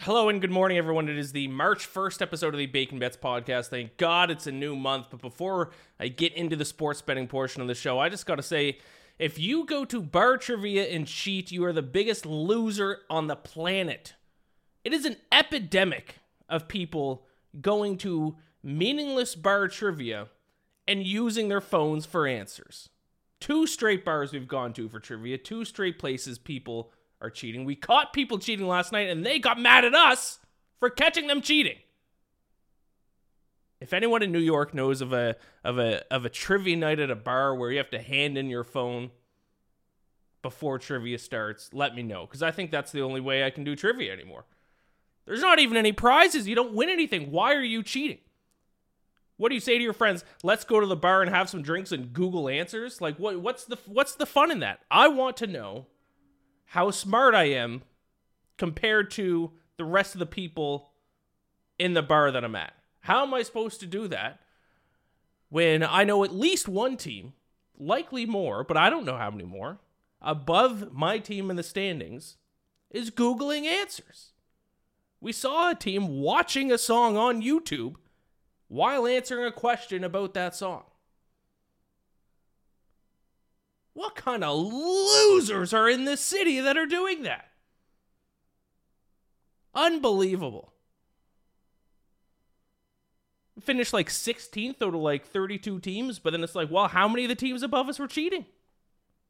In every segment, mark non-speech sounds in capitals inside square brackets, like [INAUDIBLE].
Hello and good morning, everyone. It is the March 1st episode of the Bacon Bets podcast. Thank God it's a new month. But before I get into the sports betting portion of the show, I just got to say if you go to bar trivia and cheat, you are the biggest loser on the planet. It is an epidemic of people going to meaningless bar trivia and using their phones for answers. Two straight bars we've gone to for trivia, two straight places people are cheating. We caught people cheating last night and they got mad at us for catching them cheating. If anyone in New York knows of a of a of a trivia night at a bar where you have to hand in your phone before trivia starts, let me know cuz I think that's the only way I can do trivia anymore. There's not even any prizes. You don't win anything. Why are you cheating? What do you say to your friends? Let's go to the bar and have some drinks and Google answers. Like what? What's the what's the fun in that? I want to know how smart I am compared to the rest of the people in the bar that I'm at. How am I supposed to do that when I know at least one team, likely more, but I don't know how many more, above my team in the standings is Googling answers? We saw a team watching a song on YouTube while answering a question about that song. What kind of losers are in this city that are doing that? Unbelievable. Finished like 16th out of like 32 teams, but then it's like, well, how many of the teams above us were cheating?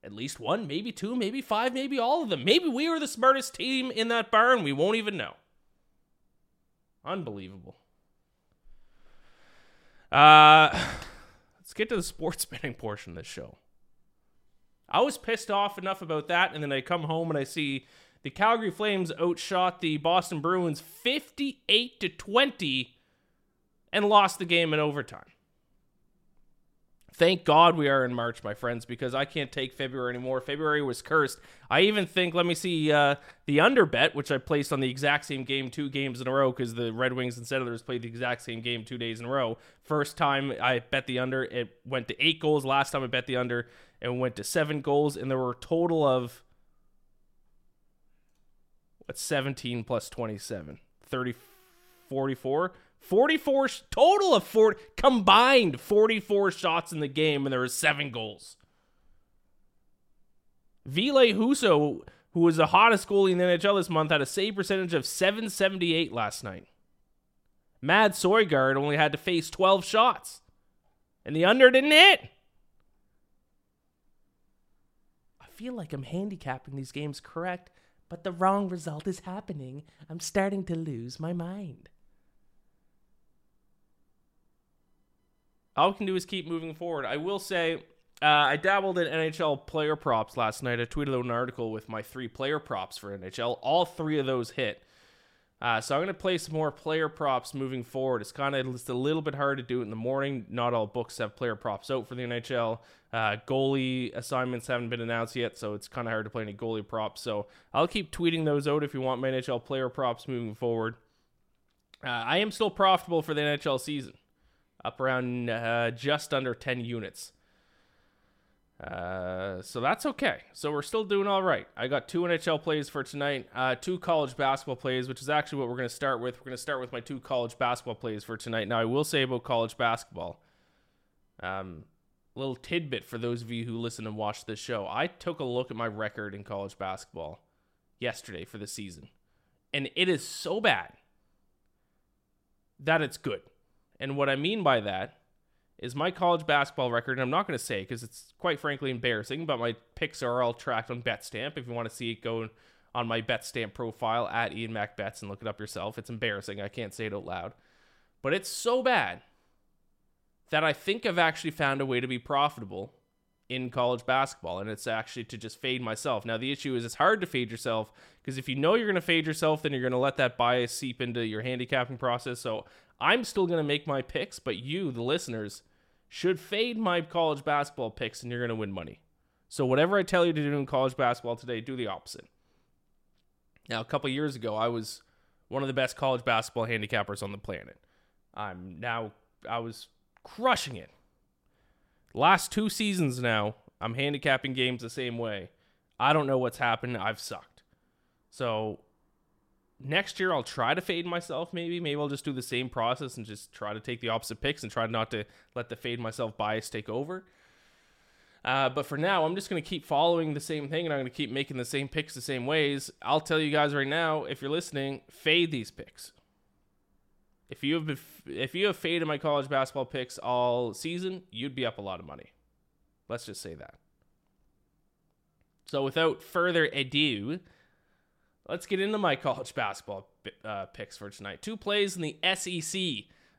At least one, maybe two, maybe five, maybe all of them. Maybe we were the smartest team in that bar and we won't even know. Unbelievable. Uh, [SIGHS] let's get to the sports [LAUGHS] betting portion of this show. I was pissed off enough about that, and then I come home and I see the Calgary Flames outshot the Boston Bruins 58 to 20 and lost the game in overtime. Thank God we are in March, my friends, because I can't take February anymore. February was cursed. I even think, let me see, uh, the under bet, which I placed on the exact same game two games in a row because the Red Wings and Senators played the exact same game two days in a row. First time I bet the under, it went to eight goals. Last time I bet the under, it went to seven goals. And there were a total of, what, 17 plus 27? 30, 44? 44 total of 40 combined 44 shots in the game and there were seven goals. Ville Husso, who was the hottest goalie in the NHL this month, had a save percentage of 778 last night. Mads Søgaard only had to face 12 shots. And the under didn't hit. I feel like I'm handicapping these games correct, but the wrong result is happening. I'm starting to lose my mind. All we can do is keep moving forward. I will say, uh, I dabbled in NHL player props last night. I tweeted out an article with my three player props for NHL. All three of those hit. Uh, so I'm going to play some more player props moving forward. It's kind of just a little bit hard to do it in the morning. Not all books have player props out for the NHL. Uh, goalie assignments haven't been announced yet, so it's kind of hard to play any goalie props. So I'll keep tweeting those out if you want my NHL player props moving forward. Uh, I am still profitable for the NHL season up around uh, just under 10 units. Uh, so that's okay. So we're still doing all right. I got two NHL plays for tonight, uh, two college basketball plays, which is actually what we're going to start with. We're going to start with my two college basketball plays for tonight. Now, I will say about college basketball, um, little tidbit for those of you who listen and watch this show. I took a look at my record in college basketball yesterday for the season, and it is so bad that it's good. And what I mean by that is my college basketball record, and I'm not going to say because it's quite frankly embarrassing, but my picks are all tracked on BetStamp. If you want to see it, go on my BetStamp profile at Ian Mac Bets and look it up yourself. It's embarrassing. I can't say it out loud. But it's so bad that I think I've actually found a way to be profitable in college basketball, and it's actually to just fade myself. Now, the issue is it's hard to fade yourself because if you know you're going to fade yourself, then you're going to let that bias seep into your handicapping process. So I'm still going to make my picks, but you, the listeners, should fade my college basketball picks and you're going to win money. So whatever I tell you to do in college basketball today, do the opposite. Now, a couple years ago, I was one of the best college basketball handicappers on the planet. I'm now I was crushing it. Last two seasons now, I'm handicapping games the same way. I don't know what's happened. I've sucked. So next year I'll try to fade myself. Maybe, maybe I'll just do the same process and just try to take the opposite picks and try not to let the fade myself bias take over. Uh, but for now, I'm just going to keep following the same thing and I'm going to keep making the same picks the same ways. I'll tell you guys right now, if you're listening, fade these picks. If you have if you have faded my college basketball picks all season, you'd be up a lot of money. Let's just say that. So without further ado, let's get into my [LAUGHS] college basketball uh, picks for tonight. Two plays in the SEC.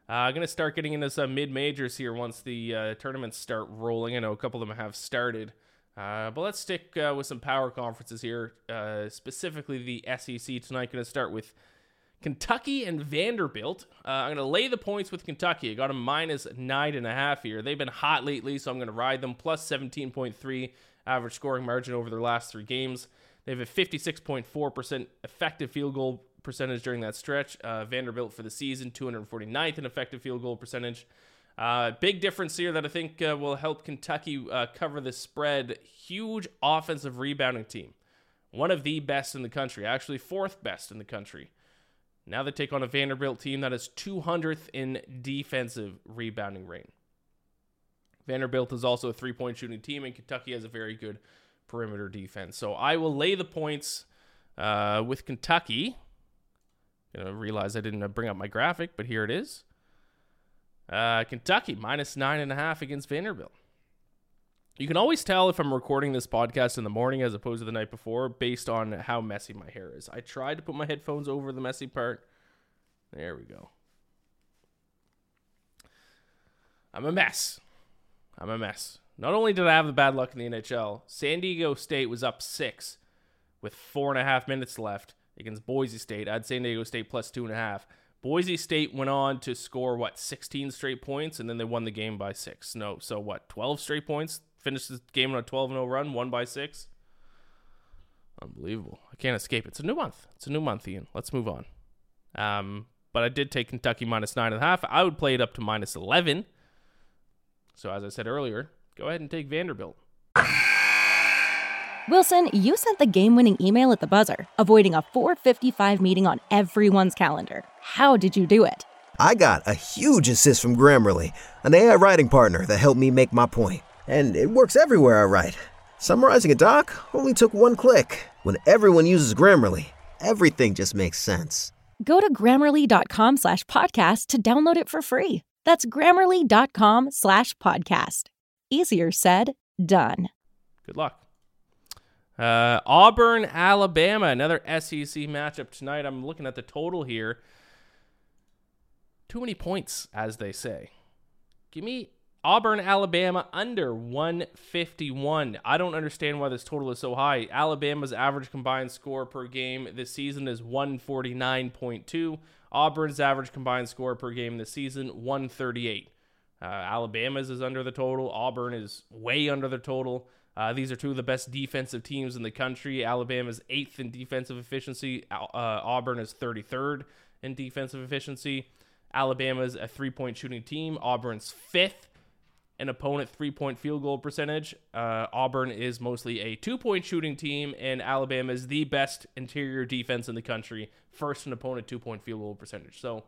Uh, I'm going to start getting into some mid majors here once the uh, tournaments start rolling. I know a couple of them have started. Uh, but let's stick uh, with some power conferences here, uh, specifically the SEC tonight. Going to start with Kentucky and Vanderbilt. Uh, I'm going to lay the points with Kentucky. I got them minus nine and a half here. They've been hot lately, so I'm going to ride them plus 17.3 average scoring margin over their last three games. They have a 56.4% effective field goal percentage during that stretch. Uh, Vanderbilt for the season, 249th in effective field goal percentage. Uh, big difference here that I think uh, will help Kentucky uh, cover the spread. Huge offensive rebounding team. One of the best in the country, actually, fourth best in the country. Now they take on a Vanderbilt team that is 200th in defensive rebounding rate. Vanderbilt is also a three point shooting team, and Kentucky has a very good perimeter defense. So I will lay the points uh, with Kentucky. I realize I didn't bring up my graphic, but here it is. Uh, Kentucky minus nine and a half against Vanderbilt. You can always tell if I'm recording this podcast in the morning as opposed to the night before based on how messy my hair is. I tried to put my headphones over the messy part. There we go. I'm a mess. I'm a mess. Not only did I have the bad luck in the NHL, San Diego State was up six with four and a half minutes left against Boise State. I had San Diego State plus two and a half. Boise State went on to score what 16 straight points, and then they won the game by six. No, so what 12 straight points? Finished the game on a 12 0 run, won by six. Unbelievable. I can't escape. It's a new month. It's a new month, Ian. Let's move on. Um, but I did take Kentucky minus nine and a half. I would play it up to minus 11. So as I said earlier, go ahead and take Vanderbilt. Wilson, you sent the game-winning email at the buzzer, avoiding a 4:55 meeting on everyone's calendar. How did you do it? I got a huge assist from Grammarly, an AI writing partner that helped me make my point. And it works everywhere I write. Summarizing a doc only took one click. When everyone uses Grammarly, everything just makes sense. Go to grammarly.com slash podcast to download it for free. That's grammarly.com slash podcast. Easier said, done. Good luck. Uh, Auburn, Alabama, another SEC matchup tonight. I'm looking at the total here. Too many points, as they say. Give me Auburn, Alabama under 151. I don't understand why this total is so high. Alabama's average combined score per game this season is 149.2. Auburn's average combined score per game this season 138. Uh, Alabama's is under the total. Auburn is way under the total. Uh, these are two of the best defensive teams in the country. Alabama's eighth in defensive efficiency. Uh, Auburn is 33rd in defensive efficiency. Alabama's a three point shooting team. Auburn's fifth in opponent three point field goal percentage. Uh, Auburn is mostly a two point shooting team, and Alabama is the best interior defense in the country, first an opponent two point field goal percentage. So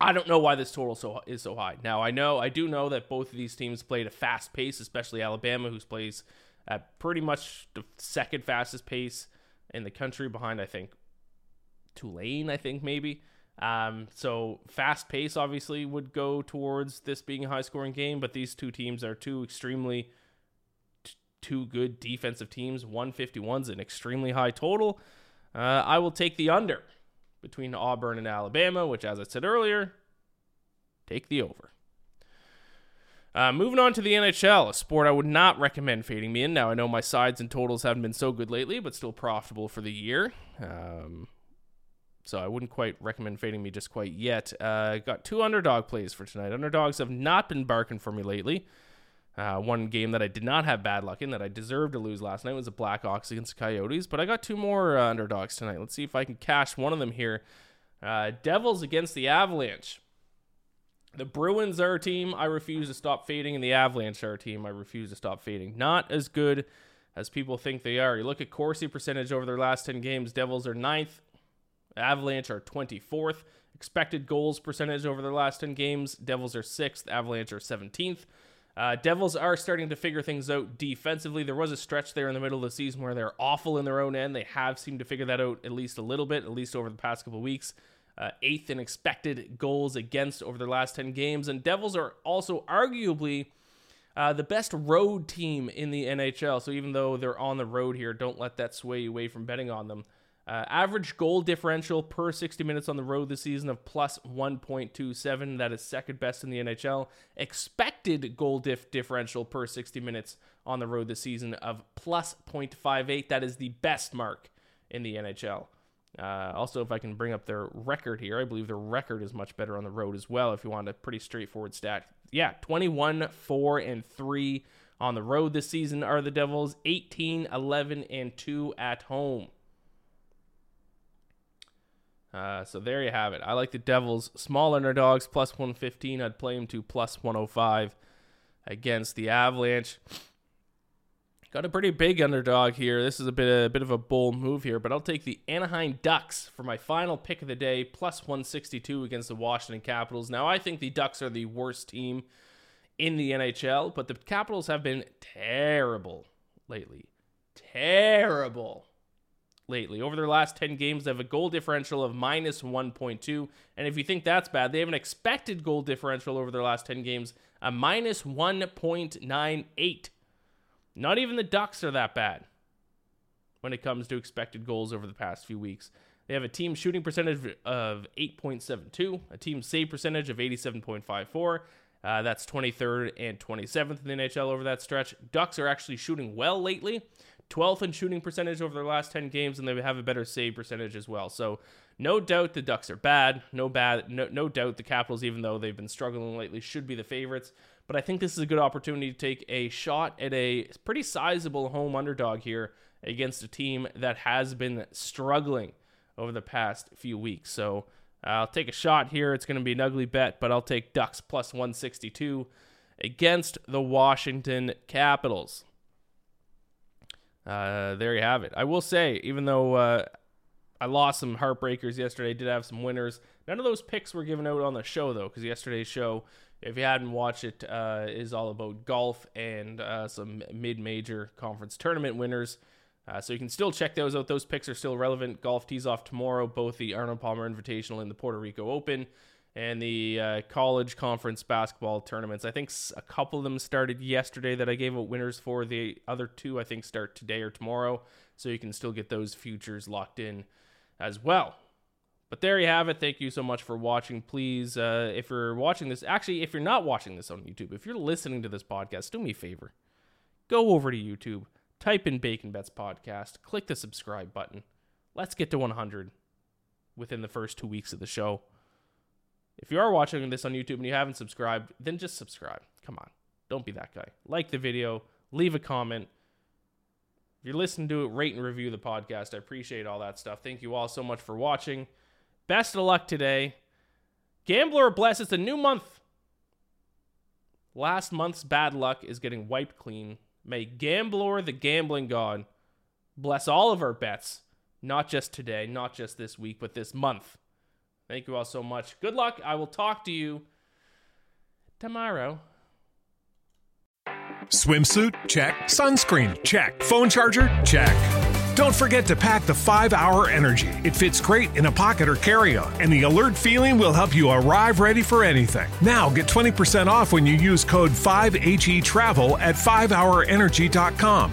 I don't know why this total so is so high. Now I know I do know that both of these teams played a fast pace, especially Alabama, who plays at pretty much the second fastest pace in the country, behind I think Tulane. I think maybe. Um, so fast pace obviously would go towards this being a high scoring game, but these two teams are two extremely t- two good defensive teams. 151 is an extremely high total. Uh, I will take the under between Auburn and Alabama, which, as I said earlier, take the over. Uh, moving on to the NHL, a sport I would not recommend fading me in. Now, I know my sides and totals haven't been so good lately, but still profitable for the year. Um, so I wouldn't quite recommend fading me just quite yet. Uh, got two underdog plays for tonight. Underdogs have not been barking for me lately. Uh, one game that I did not have bad luck in that I deserved to lose last night was the Blackhawks against the Coyotes, but I got two more uh, underdogs tonight. Let's see if I can cash one of them here. Uh, Devils against the Avalanche. The Bruins are a team I refuse to stop fading, and the Avalanche are a team I refuse to stop fading. Not as good as people think they are. You look at Corsi percentage over their last 10 games, Devils are ninth, Avalanche are 24th. Expected goals percentage over their last 10 games. Devils are 6th. Avalanche are 17th. Uh, Devils are starting to figure things out defensively. There was a stretch there in the middle of the season where they're awful in their own end. They have seemed to figure that out at least a little bit, at least over the past couple weeks. Uh, eighth in expected goals against over their last 10 games. And Devils are also arguably uh, the best road team in the NHL. So even though they're on the road here, don't let that sway you away from betting on them. Uh, average goal differential per 60 minutes on the road this season of plus 1.27. That is second best in the NHL. Expected goal diff differential per 60 minutes on the road this season of plus 0.58. That is the best mark in the NHL. Uh, also, if I can bring up their record here, I believe their record is much better on the road as well. If you want a pretty straightforward stat, yeah, 21, 4, and 3 on the road this season are the Devils, 18, 11, and 2 at home. Uh, so there you have it. I like the Devils. Small underdogs, plus 115. I'd play them to plus 105 against the Avalanche. Got a pretty big underdog here. This is a bit a bit of a bold move here, but I'll take the Anaheim Ducks for my final pick of the day, plus 162 against the Washington Capitals. Now I think the Ducks are the worst team in the NHL, but the Capitals have been terrible lately. Terrible lately. Over their last 10 games, they have a goal differential of minus 1.2. And if you think that's bad, they have an expected goal differential over their last 10 games, a minus 1.98. Not even the Ducks are that bad when it comes to expected goals over the past few weeks. They have a team shooting percentage of 8.72, a team save percentage of 87.54. Uh, that's 23rd and 27th in the NHL over that stretch. Ducks are actually shooting well lately. 12th in shooting percentage over their last 10 games, and they have a better save percentage as well. So, no doubt the Ducks are bad. No bad. No, no doubt the Capitals, even though they've been struggling lately, should be the favorites. But I think this is a good opportunity to take a shot at a pretty sizable home underdog here against a team that has been struggling over the past few weeks. So I'll take a shot here. It's going to be an ugly bet, but I'll take Ducks plus 162 against the Washington Capitals. Uh, there you have it. I will say, even though uh, I lost some heartbreakers yesterday, did have some winners. None of those picks were given out on the show, though, because yesterday's show, if you hadn't watched it, uh, is all about golf and uh, some mid major conference tournament winners. Uh, so you can still check those out. Those picks are still relevant. Golf tees off tomorrow, both the Arnold Palmer Invitational and the Puerto Rico Open and the uh, college conference basketball tournaments. I think a couple of them started yesterday that I gave out winners for. The other two, I think, start today or tomorrow. So you can still get those futures locked in as well. But there you have it. Thank you so much for watching. Please, uh, if you're watching this, actually, if you're not watching this on YouTube, if you're listening to this podcast, do me a favor. Go over to YouTube, type in Bacon Bets Podcast, click the subscribe button. Let's get to 100 within the first two weeks of the show. If you are watching this on YouTube and you haven't subscribed, then just subscribe. Come on. Don't be that guy. Like the video, leave a comment. If you're listening to it, rate and review the podcast. I appreciate all that stuff. Thank you all so much for watching. Best of luck today. Gambler bless, it's a new month. Last month's bad luck is getting wiped clean. May Gambler, the gambling god, bless all of our bets, not just today, not just this week, but this month. Thank you all so much. Good luck. I will talk to you tomorrow. Swimsuit? Check. Sunscreen? Check. Phone charger? Check. Don't forget to pack the 5 Hour Energy. It fits great in a pocket or carry on, and the alert feeling will help you arrive ready for anything. Now get 20% off when you use code 5HE Travel at 5hourenergy.com.